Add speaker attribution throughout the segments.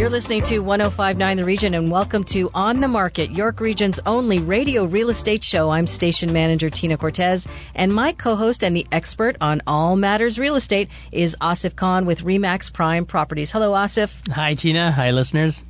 Speaker 1: You're listening to 1059 The Region and welcome to On the Market, York Region's only radio real estate show. I'm station manager Tina Cortez and my co-host and the expert on all matters real estate is Asif Khan with Remax Prime Properties. Hello Asif.
Speaker 2: Hi Tina, hi listeners.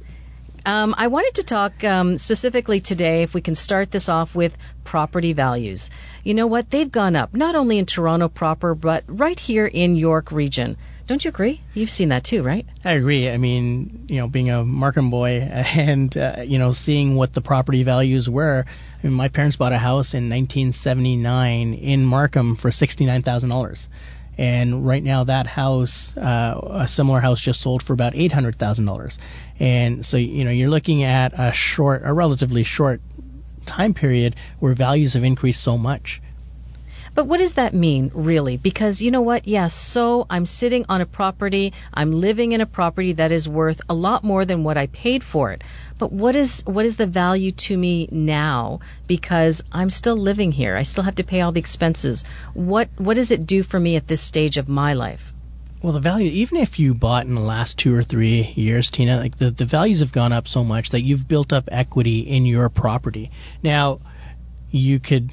Speaker 1: Um, I wanted to talk um, specifically today, if we can start this off with property values. You know what? They've gone up, not only in Toronto proper, but right here in York Region. Don't you agree? You've seen that too, right?
Speaker 2: I agree. I mean, you know, being a Markham boy and uh, you know seeing what the property values were. I mean, my parents bought a house in 1979 in Markham for sixty-nine thousand dollars, and right now that house, uh, a similar house, just sold for about eight hundred thousand dollars. And so you know, you're looking at a short, a relatively short time period where values have increased so much.
Speaker 1: But what does that mean, really? Because you know what? Yes, so I'm sitting on a property, I'm living in a property that is worth a lot more than what I paid for it. But what is what is the value to me now? Because I'm still living here. I still have to pay all the expenses. What what does it do for me at this stage of my life?
Speaker 2: Well, the value, even if you bought in the last two or three years, Tina, like the, the values have gone up so much that you've built up equity in your property. Now, you could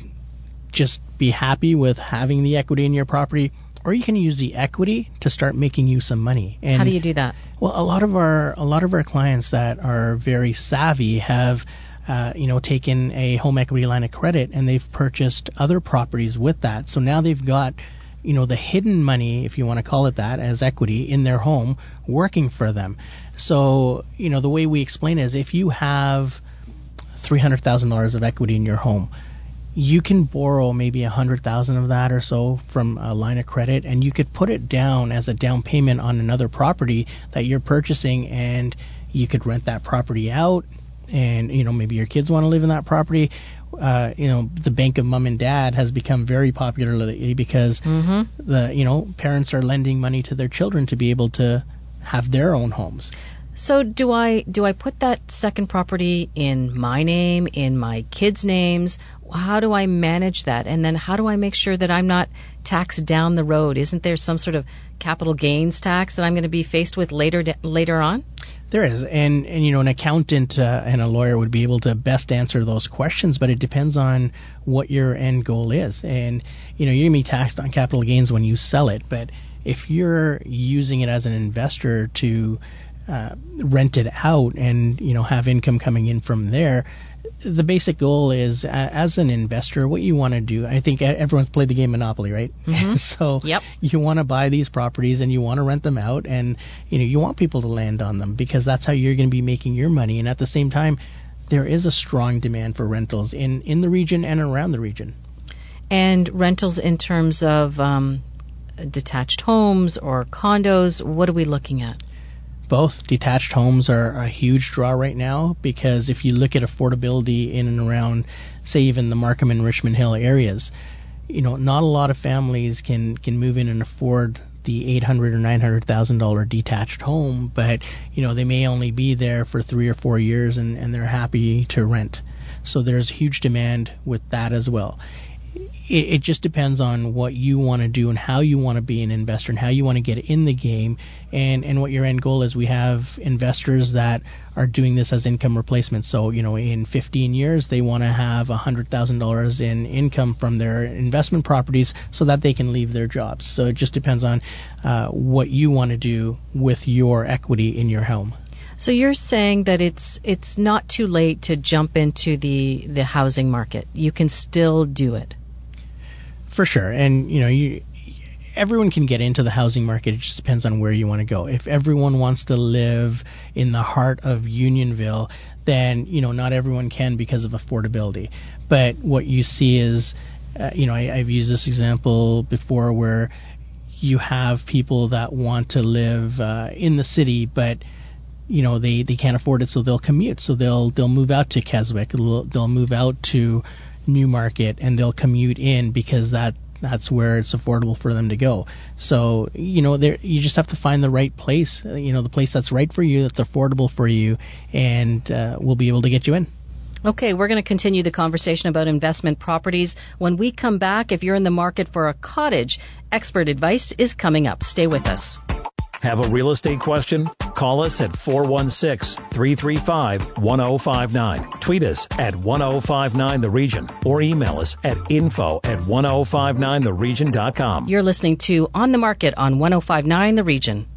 Speaker 2: just be happy with having the equity in your property, or you can use the equity to start making you some money.
Speaker 1: And How do you do that?
Speaker 2: Well, a lot of our a lot of our clients that are very savvy have uh, you know, taken a home equity line of credit and they've purchased other properties with that. So now they've got, you know, the hidden money, if you want to call it that, as equity in their home working for them. So, you know, the way we explain it is if you have $300,000 of equity in your home, you can borrow maybe a hundred thousand of that or so from a line of credit and you could put it down as a down payment on another property that you're purchasing and you could rent that property out and you know maybe your kids want to live in that property uh, you know the bank of mom and dad has become very popular lately because mm-hmm. the you know parents are lending money to their children to be able to have their own homes
Speaker 1: so do I do I put that second property in my name, in my kids' names? How do I manage that? And then how do I make sure that I'm not taxed down the road? Isn't there some sort of capital gains tax that I'm going to be faced with later later on?
Speaker 2: There is, and and you know, an accountant uh, and a lawyer would be able to best answer those questions, but it depends on what your end goal is. And you know, you're gonna be taxed on capital gains when you sell it, but if you're using it as an investor to uh, rent it out and you know have income coming in from there. The basic goal is, uh, as an investor, what you want to do. I think everyone's played the game Monopoly, right?
Speaker 1: Mm-hmm.
Speaker 2: so
Speaker 1: yep.
Speaker 2: you want to buy these properties and you want to rent them out, and you know you want people to land on them because that's how you're going to be making your money. And at the same time, there is a strong demand for rentals in in the region and around the region.
Speaker 1: And rentals in terms of um, detached homes or condos. What are we looking at?
Speaker 2: Both detached homes are a huge draw right now because if you look at affordability in and around, say, even the Markham and Richmond Hill areas, you know, not a lot of families can can move in and afford the eight hundred or nine hundred thousand dollar detached home, but you know they may only be there for three or four years and, and they're happy to rent. So there's huge demand with that as well it, it just depends on what you want to do and how you want to be an investor and how you want to get in the game and, and what your end goal is. We have investors that are doing this as income replacement. So, you know, in 15 years, they want to have $100,000 in income from their investment properties so that they can leave their jobs. So it just depends on uh, what you want to do with your equity in your home.
Speaker 1: So you're saying that it's it's not too late to jump into the the housing market. You can still do it
Speaker 2: for sure. And you know, you everyone can get into the housing market. It just depends on where you want to go. If everyone wants to live in the heart of Unionville, then you know not everyone can because of affordability. But what you see is, uh, you know, I, I've used this example before where you have people that want to live uh, in the city, but you know they, they can't afford it, so they'll commute. So they'll they'll move out to Keswick. They'll, they'll move out to Newmarket and they'll commute in because that that's where it's affordable for them to go. So you know, there you just have to find the right place. You know, the place that's right for you, that's affordable for you, and uh, we'll be able to get you in.
Speaker 1: Okay, we're going to continue the conversation about investment properties. When we come back, if you're in the market for a cottage, expert advice is coming up. Stay with us.
Speaker 3: Have a real estate question? Call us at 416 335 1059. Tweet us at 1059 The Region or email us at info at 1059theregion.com.
Speaker 1: You're listening to On the Market on 1059 The Region.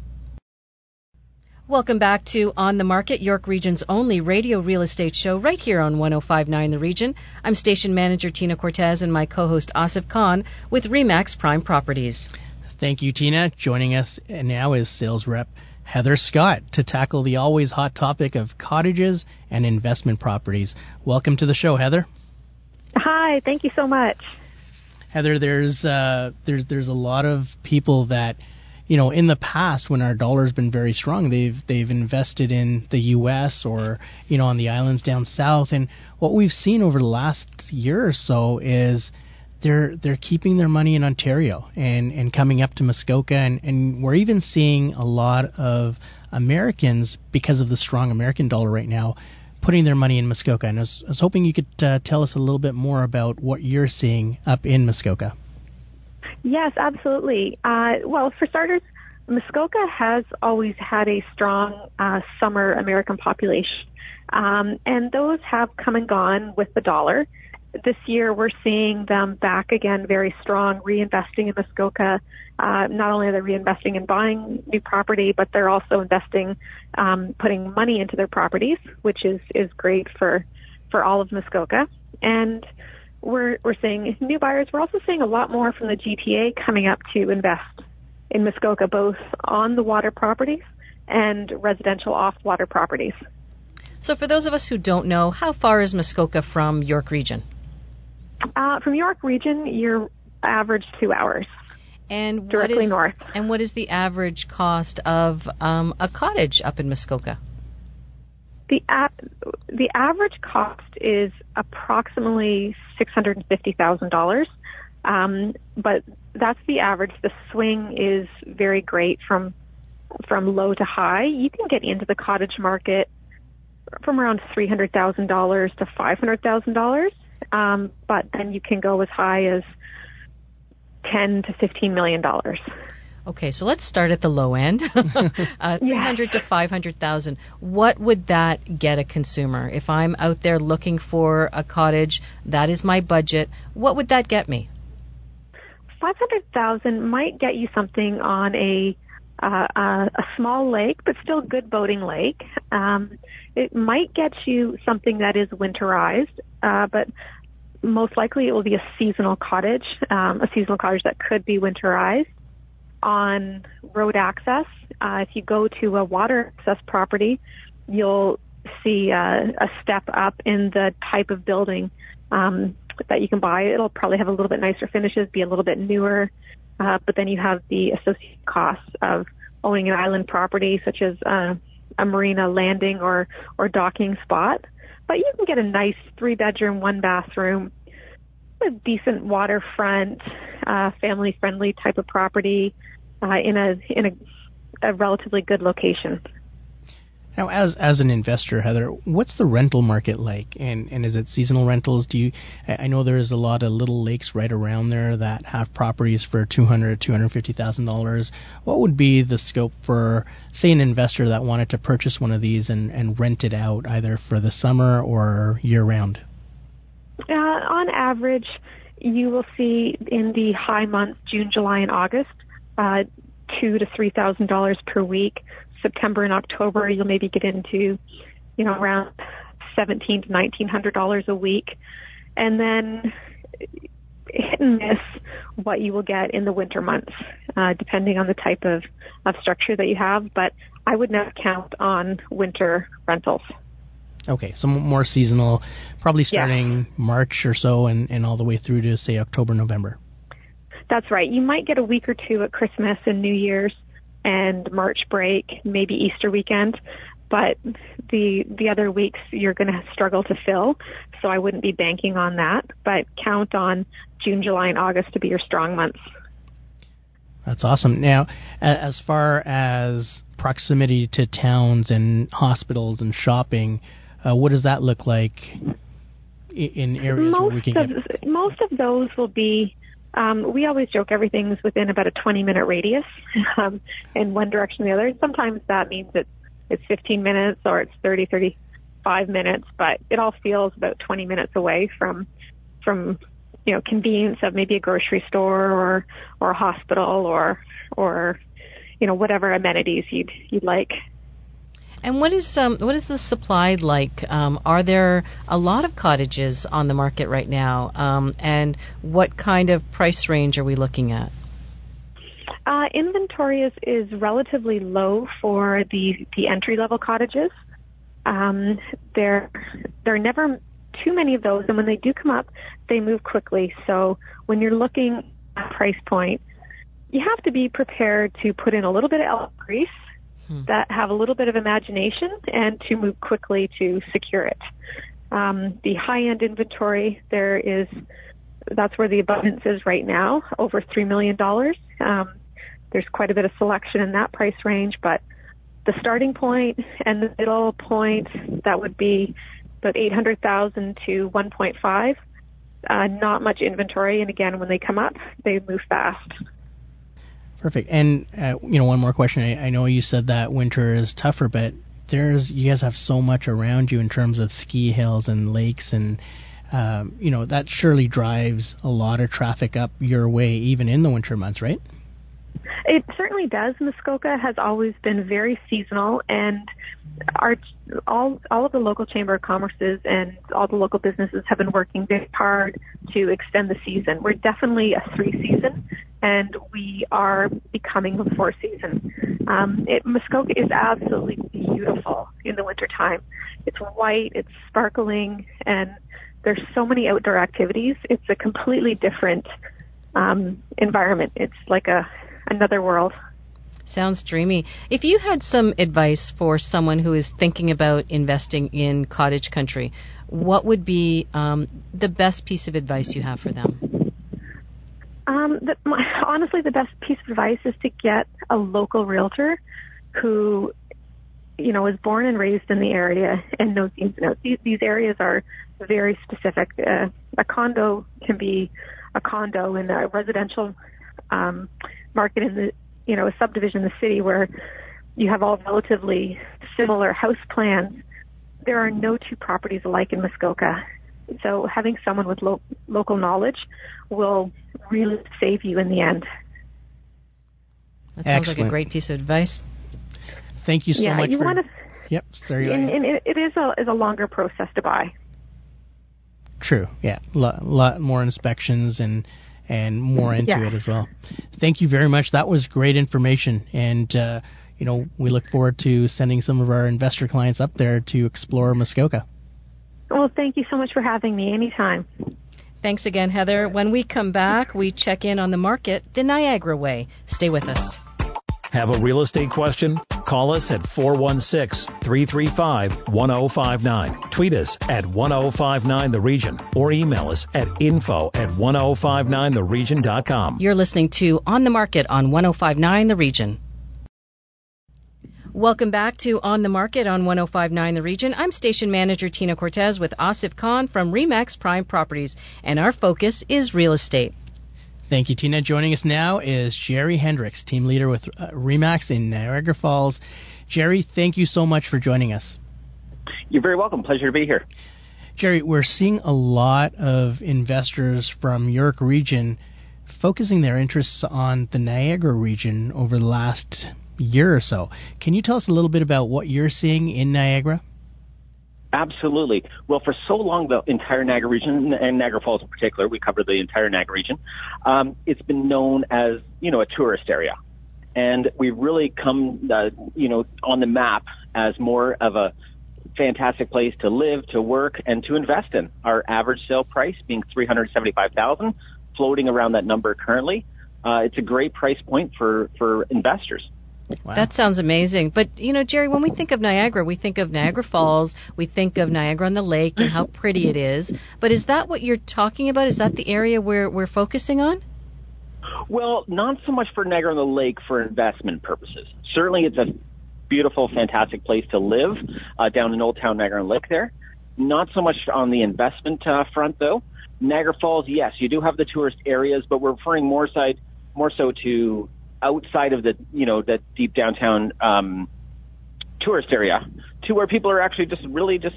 Speaker 1: Welcome back to On the Market, York Region's only radio real estate show, right here on 1059 The Region. I'm station manager Tina Cortez and my co host Asif Khan with REMAX Prime Properties.
Speaker 2: Thank you, Tina. Joining us now is sales rep Heather Scott to tackle the always hot topic of cottages and investment properties. Welcome to the show, Heather.
Speaker 4: Hi, thank you so much.
Speaker 2: Heather, there's uh, there's there's a lot of people that you know in the past when our dollar's been very strong, they've they've invested in the U.S. or you know on the islands down south, and what we've seen over the last year or so is they're they're keeping their money in Ontario and and coming up to Muskoka, and and we're even seeing a lot of Americans because of the strong American dollar right now. Putting their money in Muskoka, and I was, I was hoping you could uh, tell us a little bit more about what you're seeing up in Muskoka.
Speaker 4: Yes, absolutely. Uh, well, for starters, Muskoka has always had a strong uh, summer American population, um, and those have come and gone with the dollar. This year, we're seeing them back again, very strong, reinvesting in Muskoka. Uh, not only are they reinvesting in buying new property, but they're also investing, um, putting money into their properties, which is is great for for all of Muskoka. And we're we're seeing new buyers. We're also seeing a lot more from the GTA coming up to invest in Muskoka, both on the water properties and residential off water properties.
Speaker 1: So, for those of us who don't know, how far is Muskoka from York Region?
Speaker 4: Uh, from York Region, you're average two hours.
Speaker 1: And
Speaker 4: Directly
Speaker 1: what is,
Speaker 4: north.
Speaker 1: And what is the average cost of um, a cottage up in Muskoka?
Speaker 4: The a- the average cost is approximately six hundred and fifty thousand dollars, um, but that's the average. The swing is very great from from low to high. You can get into the cottage market from around three hundred thousand dollars to five hundred thousand dollars, um, but then you can go as high as ten to fifteen million dollars.
Speaker 1: Okay, so let's start at the low end, uh, 300 to 500,000. What would that get a consumer? If I'm out there looking for a cottage, that is my budget. What would that get me?
Speaker 4: Five hundred thousand might get you something on a uh, a, a small lake, but still good boating lake. Um, it might get you something that is winterized, uh, but most likely it will be a seasonal cottage, um, a seasonal cottage that could be winterized on road access. Uh, if you go to a water access property, you'll see uh, a step up in the type of building um, that you can buy. It'll probably have a little bit nicer finishes, be a little bit newer, uh, but then you have the associated costs of owning an island property, such as uh, a marina landing or or docking spot. But you can get a nice three bedroom, one bathroom, a decent waterfront, uh, family friendly type of property uh, in a in a, a relatively good location.
Speaker 2: Now, as as an investor, Heather, what's the rental market like? And and is it seasonal rentals? Do you? I know there's a lot of little lakes right around there that have properties for two hundred, two hundred fifty thousand dollars. What would be the scope for, say, an investor that wanted to purchase one of these and and rent it out either for the summer or year round?
Speaker 4: Uh, on average, you will see in the high months, June, July, and August, uh, two to three thousand dollars per week. September and October, you'll maybe get into, you know, around seventeen to nineteen hundred dollars a week, and then hit and miss what you will get in the winter months, uh, depending on the type of, of structure that you have. But I would not count on winter rentals.
Speaker 2: Okay, so more seasonal, probably starting March or so, and and all the way through to say October, November.
Speaker 4: That's right. You might get a week or two at Christmas and New Year's and March break, maybe Easter weekend. but the the other weeks you're going to struggle to fill. So I wouldn't be banking on that, but count on June, July, and August to be your strong months.
Speaker 2: That's awesome. Now, as far as proximity to towns and hospitals and shopping, uh, what does that look like in areas
Speaker 4: most
Speaker 2: where we can
Speaker 4: of,
Speaker 2: get?
Speaker 4: Most of those will be. Um, we always joke everything's within about a 20 minute radius um, in one direction or the other. Sometimes that means it's it's 15 minutes or it's 30, 35 minutes, but it all feels about 20 minutes away from from you know convenience of maybe a grocery store or or a hospital or or you know whatever amenities you'd you'd like.
Speaker 1: And what is um, what is the supply like? Um, are there a lot of cottages on the market right now? Um, and what kind of price range are we looking at?
Speaker 4: Uh, inventory is, is relatively low for the, the entry level cottages. Um, there, there are never too many of those, and when they do come up, they move quickly. So when you're looking at price point, you have to be prepared to put in a little bit of elk grease, hmm. that have a little bit of imagination, and to move quickly to secure it. Um, the high end inventory, there is that's where the abundance is right now, over three million dollars. Um, there's quite a bit of selection in that price range, but the starting point and the middle point that would be about 800,000 to 1.5. Uh, not much inventory, and again, when they come up, they move fast.
Speaker 2: Perfect. And uh, you know, one more question. I, I know you said that winter is tougher, but there's you guys have so much around you in terms of ski hills and lakes and um, you know that surely drives a lot of traffic up your way even in the winter months, right?
Speaker 4: It certainly does. Muskoka has always been very seasonal, and our all all of the local chamber of commerces and all the local businesses have been working very hard to extend the season. We're definitely a three season, and we are becoming a four season. Um, it, Muskoka is absolutely beautiful in the wintertime. It's white, it's sparkling, and there's so many outdoor activities. It's a completely different um, environment. It's like a another world.
Speaker 1: Sounds dreamy. If you had some advice for someone who is thinking about investing in cottage country, what would be um, the best piece of advice you have for them?
Speaker 4: Um, the, my, honestly, the best piece of advice is to get a local realtor who, you know, is born and raised in the area and knows the ins and outs. These, these areas are very specific. Uh, a condo can be a condo in a residential um, market in the you know a subdivision in the city where you have all relatively similar house plans. There are no two properties alike in Muskoka. So having someone with lo- local knowledge will really save you in the end.
Speaker 1: That sounds Excellent. like a great piece of advice.
Speaker 2: Thank you so
Speaker 4: yeah,
Speaker 2: much.
Speaker 4: You
Speaker 2: for,
Speaker 4: want to,
Speaker 2: yep, sorry.
Speaker 4: And, and it, it is a is a longer process to buy.
Speaker 2: True. Yeah, a lot, lot more inspections and and more into
Speaker 4: yeah.
Speaker 2: it as well. Thank you very much. That was great information, and uh, you know we look forward to sending some of our investor clients up there to explore Muskoka.
Speaker 4: Well, thank you so much for having me. Anytime.
Speaker 1: Thanks again, Heather. When we come back, we check in on the market the Niagara way. Stay with us.
Speaker 3: Have a real estate question? Call us at 416 335 1059. Tweet us at 1059 The Region or email us at info at 1059theregion.com.
Speaker 1: You're listening to On the Market on 1059 The Region. Welcome back to On the Market on 1059 The Region. I'm station manager Tina Cortez with Asif Khan from Remax Prime Properties, and our focus is real estate.
Speaker 2: Thank you, Tina. Joining us now is Jerry Hendricks, team leader with uh, Remax in Niagara Falls. Jerry, thank you so much for joining us.
Speaker 5: You're very welcome. Pleasure to be here.
Speaker 2: Jerry, we're seeing a lot of investors from York region focusing their interests on the Niagara region over the last year or so. Can you tell us a little bit about what you're seeing in Niagara?
Speaker 5: Absolutely. Well, for so long, the entire Niagara region and Niagara Falls in particular, we cover the entire Niagara region. Um, it's been known as you know a tourist area, and we've really come uh, you know on the map as more of a fantastic place to live, to work, and to invest in. Our average sale price being three hundred seventy-five thousand, floating around that number currently. Uh, it's a great price point for for investors.
Speaker 1: Wow. That sounds amazing. But, you know, Jerry, when we think of Niagara, we think of Niagara Falls, we think of Niagara on the lake and how pretty it is. But is that what you're talking about? Is that the area where we're focusing on?
Speaker 5: Well, not so much for Niagara on the Lake for investment purposes. Certainly, it's a beautiful, fantastic place to live uh, down in Old Town Niagara on the Lake there. Not so much on the investment uh, front, though. Niagara Falls, yes, you do have the tourist areas, but we're referring more side, more so to outside of the, you know, that deep downtown um, tourist area, to where people are actually just really just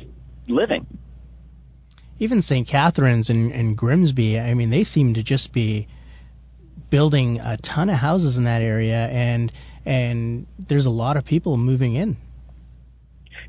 Speaker 5: living.
Speaker 2: Even St. Catharines and, and Grimsby, I mean, they seem to just be building a ton of houses in that area, and and there's a lot of people moving in.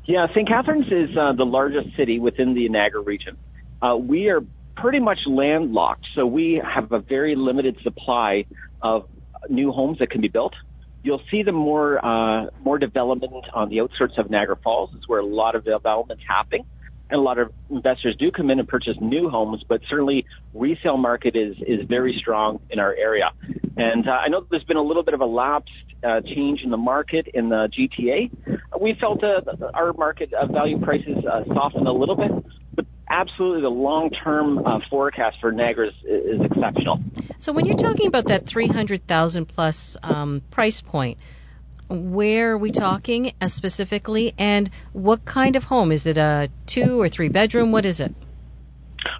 Speaker 5: Yeah, St. Catharines is uh, the largest city within the Niagara region. Uh, we are pretty much landlocked, so we have a very limited supply of new homes that can be built. You'll see the more uh, more development on the outskirts of Niagara Falls. is where a lot of development's happening and a lot of investors do come in and purchase new homes, but certainly resale market is is very strong in our area. And uh, I know there's been a little bit of a lapsed uh, change in the market in the GTA. We felt uh, our market uh, value prices uh, softened a little bit, absolutely the long-term uh, forecast for Niagara is, is, exceptional.
Speaker 1: So when you're talking about that 300,000 plus um, price point, where are we talking uh, specifically, and what kind of home? Is it a two or three bedroom? What is it?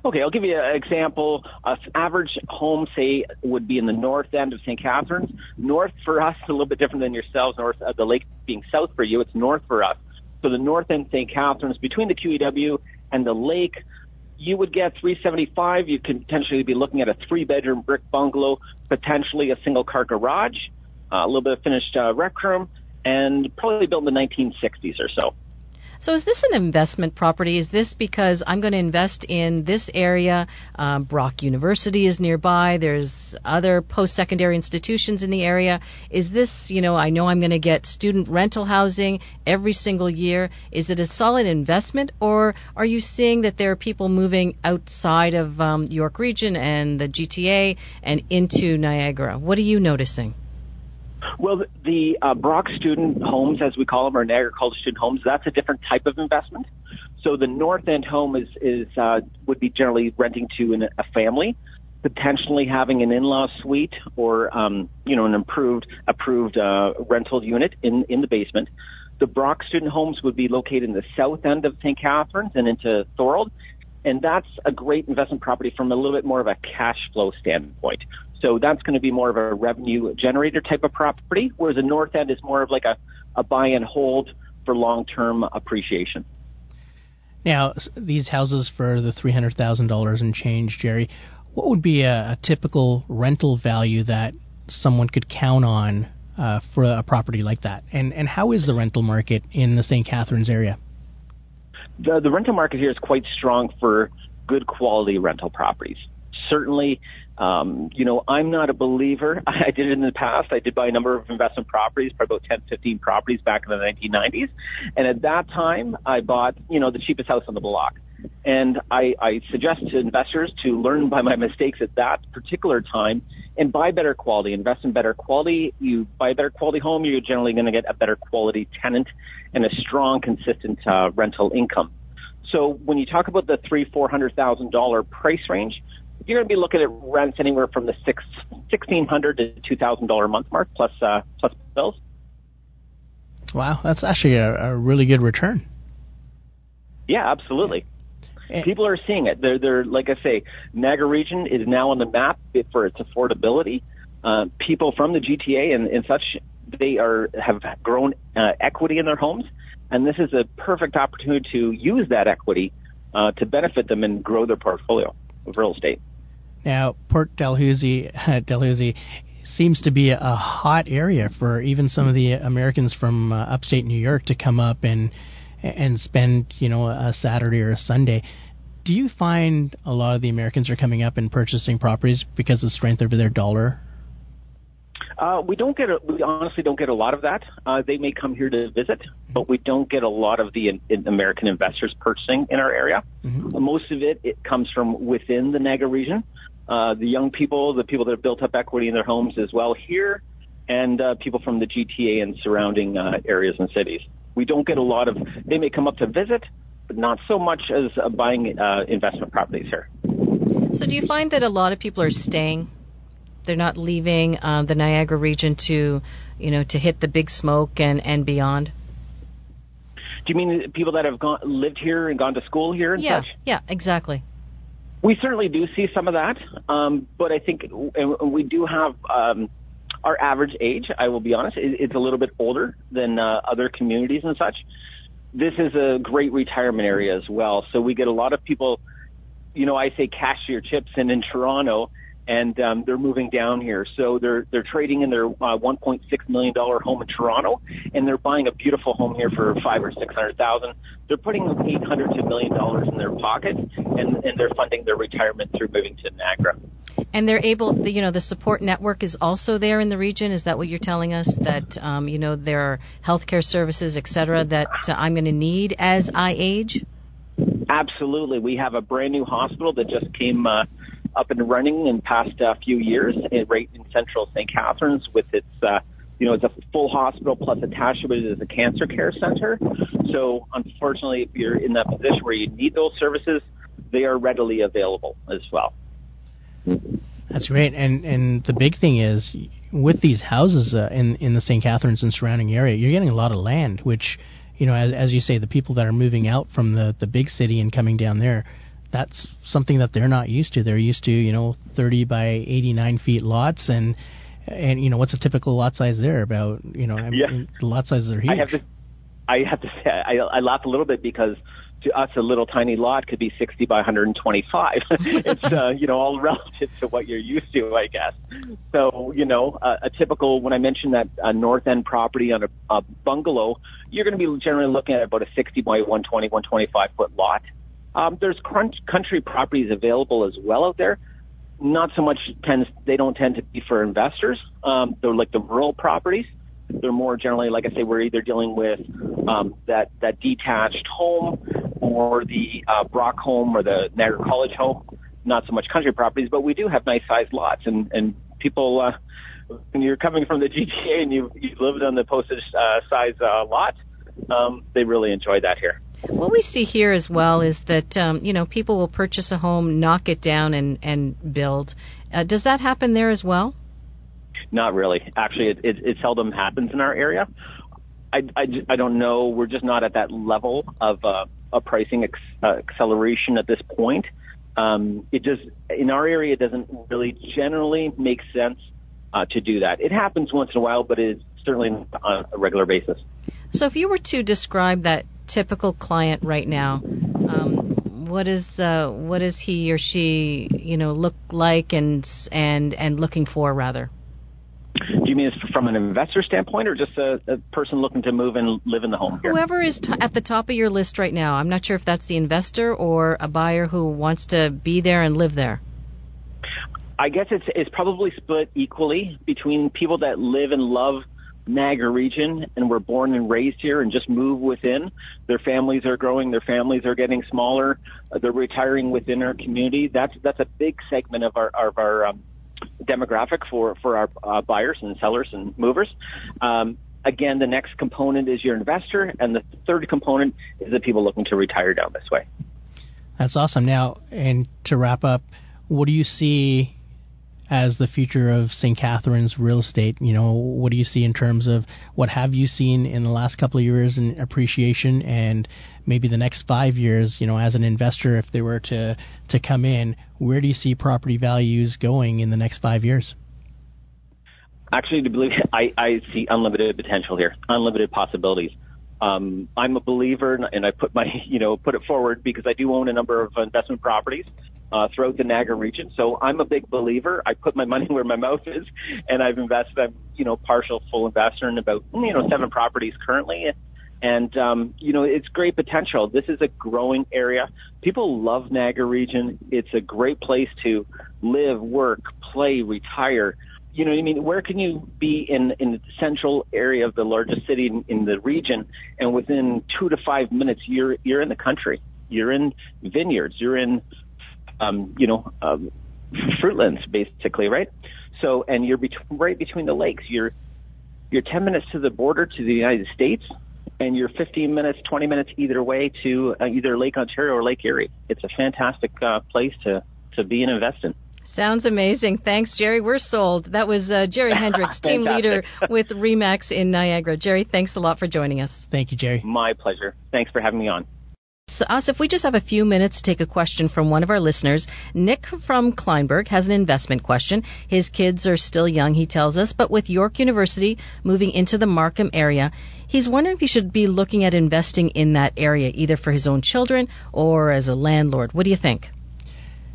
Speaker 5: Okay, I'll give you an example. An average home, say, would be in the north end of St. Catharines. North for us is a little bit different than yourselves. North, of the lake being south for you, it's north for us. So the north end St. Catharines, between the QEW and the lake, you would get 375. You could potentially be looking at a three-bedroom brick bungalow, potentially a single-car garage uh, a little bit of finished uh, rec room, and probably built in the 1960s or so.
Speaker 1: So is this an investment property? Is this because I'm going to invest in this area? Um, Brock University is nearby. There's other post-secondary institutions in the area. Is this, you know, I know I'm going to get student rental housing every single year. Is it a solid investment, or are you seeing that there are people moving outside of um, York Region and the GTA and into Niagara? What are you noticing?
Speaker 5: Well, the uh, Brock student homes, as we call them, or Niagara College student homes, that's a different type of investment. So the North End home is is uh, would be generally renting to an, a family, potentially having an in-law suite or um, you know an improved approved uh, rental unit in in the basement. The Brock student homes would be located in the south end of St. Catharines and into Thorold, and that's a great investment property from a little bit more of a cash flow standpoint. So that's going to be more of a revenue generator type of property, whereas the north end is more of like a, a buy and hold for long term appreciation.
Speaker 2: Now, these houses for the three hundred thousand dollars and change, Jerry, what would be a, a, typical rental value that someone could count on uh, for a property like that? And and how is the rental market in the St. Catharines area?
Speaker 5: The the rental market here is quite strong for good quality rental properties. Certainly, um, you know, I'm not a believer. I did it in the past. I did buy a number of investment properties, probably about 10, 15 properties back in the 1990s. And at that time, I bought, you know, the cheapest house on the block. And I, I suggest to investors to learn by my mistakes at that particular time and buy better quality, invest in better quality. You buy a better quality home, you're generally going to get a better quality tenant and a strong, consistent uh, rental income. So when you talk about the three, four hundred thousand dollar price range, you're going to be looking at rents anywhere from the six sixteen hundred to two thousand dollar a month mark plus uh, plus bills.
Speaker 2: Wow, that's actually a, a really good return.
Speaker 5: Yeah, absolutely. And People are seeing it. They're they're like I say, Niagara region is now on the map for its affordability. Uh, people from the GTA and, and such, they are have grown uh, equity in their homes, and this is a perfect opportunity to use that equity uh, to benefit them and grow their portfolio of real estate.
Speaker 2: Now, Port Dalhousie, Dalhousie seems to be a hot area for even some of the Americans from uh, upstate New York to come up and and spend, you know, a Saturday or a Sunday. Do you find a lot of the Americans are coming up and purchasing properties because of the strength of their dollar
Speaker 5: uh, we don't get a, we honestly don't get a lot of that. Uh, they may come here to visit, but we don't get a lot of the in, in American investors purchasing in our area. Mm-hmm. Most of it it comes from within the Niagara region. Uh, the young people, the people that have built up equity in their homes as well here, and uh, people from the GTA and surrounding uh, areas and cities. We don't get a lot of. They may come up to visit, but not so much as uh, buying uh, investment properties here.
Speaker 1: So, do you find that a lot of people are staying? They're not leaving uh, the Niagara region to, you know, to hit the big smoke and and beyond.
Speaker 5: Do you mean people that have gone, lived here and gone to school here and
Speaker 1: yeah,
Speaker 5: such?
Speaker 1: Yeah, exactly.
Speaker 5: We certainly do see some of that, um, but I think we do have um, our average age. I will be honest, it's a little bit older than uh, other communities and such. This is a great retirement area as well, so we get a lot of people. You know, I say cash your chips in in Toronto and um, they're moving down here. So they're they're trading in their uh, 1.6 million dollar home in Toronto, and they're buying a beautiful home here for five or six hundred thousand. They're putting 800 to a million dollars in their pocket, and and they're funding their retirement through moving to Niagara.
Speaker 1: And they're able, the, you know, the support network is also there in the region. Is that what you're telling us? That um, you know there are healthcare services, et cetera, that uh, I'm going to need as I age.
Speaker 5: Absolutely, we have a brand new hospital that just came. Uh, up and running in past uh, few years, right in central St. Catharines with its, uh, you know, it's a full hospital plus attached to it is a cancer care center. So unfortunately, if you're in that position where you need those services, they are readily available as well.
Speaker 2: That's great, and and the big thing is with these houses uh, in in the St. Catharines and surrounding area, you're getting a lot of land, which you know, as, as you say, the people that are moving out from the the big city and coming down there, that's something that they're not used to. They're used to you know 30 by 89 feet lots and and you know what's a typical lot size there? About you know I mean, the lot sizes are huge.
Speaker 5: I have to I have to say I, I laugh a little bit because to us a little tiny lot could be 60 by 125. it's uh, you know all relative to what you're used to, I guess. So you know uh, a typical when I mentioned that uh, north end property on a, a bungalow, you're going to be generally looking at about a 60 by 120 125 foot lot. Um, there's country properties available as well out there. Not so much tends they don't tend to be for investors. Um, they're like the rural properties. They're more generally, like I say, we're either dealing with um, that that detached home or the uh, Brock home or the Niagara College home. Not so much country properties, but we do have nice sized lots, and and people. Uh, when you're coming from the GTA and you you lived on the postage uh, size uh, lot, um, they really enjoy that here.
Speaker 1: What we see here as well is that um, you know people will purchase a home, knock it down, and and build. Uh, does that happen there as well?
Speaker 5: Not really. Actually, it, it, it seldom happens in our area. I, I, I don't know. We're just not at that level of uh, a pricing ex, uh, acceleration at this point. Um, it just in our area it doesn't really generally make sense uh, to do that. It happens once in a while, but it's certainly on a regular basis.
Speaker 1: So, if you were to describe that typical client right now? Um, what is uh, what does he or she you know look like and and and looking for rather?
Speaker 5: Do you mean from an investor standpoint, or just a, a person looking to move and live in the home? Here?
Speaker 1: Whoever is t- at the top of your list right now. I'm not sure if that's the investor or a buyer who wants to be there and live there.
Speaker 5: I guess it's it's probably split equally between people that live and love Niagara region and were born and raised here and just move within. Their families are growing. Their families are getting smaller. Uh, they're retiring within our community. That's that's a big segment of our of our um, demographic for for our uh, buyers and sellers and movers. Um, again, the next component is your investor, and the third component is the people looking to retire down this way.
Speaker 2: That's awesome. Now, and to wrap up, what do you see as the future of St. Catharines real estate? You know, what do you see in terms of what have you seen in the last couple of years in appreciation and maybe the next five years, you know, as an investor, if they were to, to come in, where do you see property values going in the next five years?
Speaker 5: Actually, to believe, I, I see unlimited potential here, unlimited possibilities. Um, I'm a believer, and I put my, you know, put it forward because I do own a number of investment properties uh, throughout the Niagara region. So I'm a big believer. I put my money where my mouth is, and I've invested. I'm, you know, partial full investor in about, you know, seven properties currently. And, um, you know, it's great potential. This is a growing area. People love Niagara region. It's a great place to live, work, play, retire. You know what I mean? Where can you be in, in the central area of the largest city in, in the region and within two to five minutes you're, you're in the country. You're in vineyards. You're in um, you know, um, fruitlands basically, right? So, and you're bet- right between the lakes. You're you're 10 minutes to the border to the United States, and you're 15 minutes, 20 minutes either way to uh, either Lake Ontario or Lake Erie. It's a fantastic uh, place to, to be and invest in.
Speaker 1: Sounds amazing. Thanks, Jerry. We're sold. That was uh, Jerry Hendricks, team leader with Remax in Niagara. Jerry, thanks a lot for joining us.
Speaker 2: Thank you, Jerry.
Speaker 5: My pleasure. Thanks for having me on.
Speaker 1: So, Asif we just have a few minutes to take a question from one of our listeners, Nick from Kleinburg has an investment question. His kids are still young, he tells us, but with York University moving into the Markham area, he's wondering if he should be looking at investing in that area, either for his own children or as a landlord. What do you think?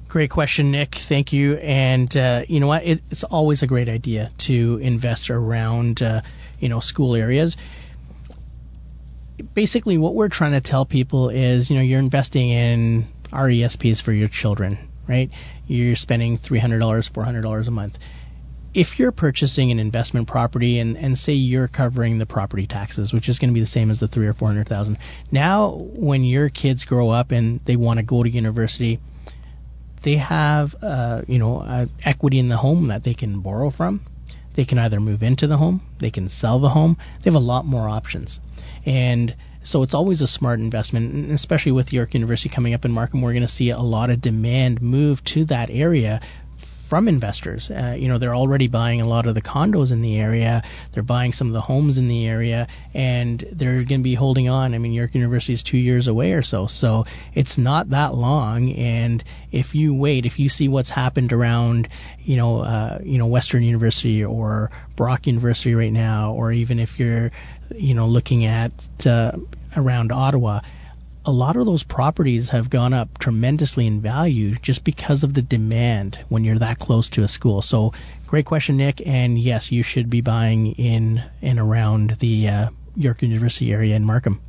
Speaker 2: Great question, Nick. Thank you. And uh, you know what? It, it's always a great idea to invest around uh, you know school areas. Basically, what we're trying to tell people is, you know, you're investing in RESPs for your children, right? You're spending three hundred dollars, four hundred dollars a month. If you're purchasing an investment property and, and say you're covering the property taxes, which is going to be the same as the three or four hundred thousand, now when your kids grow up and they want to go to university, they have uh, you know uh, equity in the home that they can borrow from. They can either move into the home, they can sell the home. They have a lot more options, and so it's always a smart investment. Especially with York University coming up in Markham, we're going to see a lot of demand move to that area from investors. Uh, you know, they're already buying a lot of the condos in the area. They're buying some of the homes in the area, and they're going to be holding on. I mean, York University is two years away or so, so it's not that long. And if you wait, if you see what's happened around, you know, uh, you know, Western University or Brock University right now, or even if you're, you know, looking at uh, around Ottawa a lot of those properties have gone up tremendously in value just because of the demand when you're that close to a school. So, great question, Nick. And yes, you should be buying in and around the uh, York University area in Markham.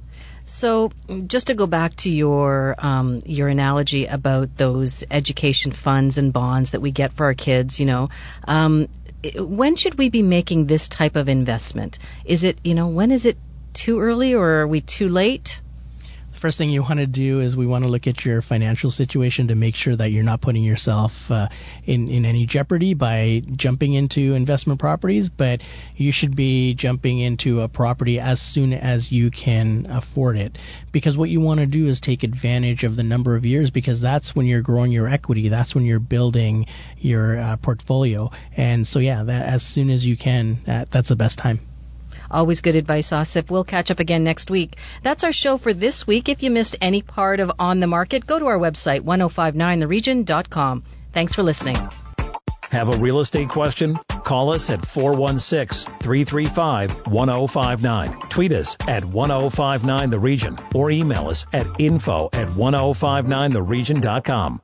Speaker 1: So, just to go back to your um, your analogy about those education funds and bonds that we get for our kids, you know, um, when should we be making this type of investment? Is it, you know, when is it too early or are we too late?
Speaker 2: First thing you want to do is we want to look at your financial situation to make sure that you're not putting yourself uh, in in any jeopardy by jumping into investment properties. But you should be jumping into a property as soon as you can afford it, because what you want to do is take advantage of the number of years, because that's when you're growing your equity. That's when you're building your uh, portfolio. And so yeah, that, as soon as you can, that, that's the best time.
Speaker 1: Always good advice, Asif. We'll catch up again next week. That's our show for this week. If you missed any part of On the Market, go to our website, 1059theregion.com. Thanks for listening.
Speaker 3: Have a real estate question? Call us at 416 335 1059. Tweet us at 1059 The Region or email us at info at 1059theregion.com.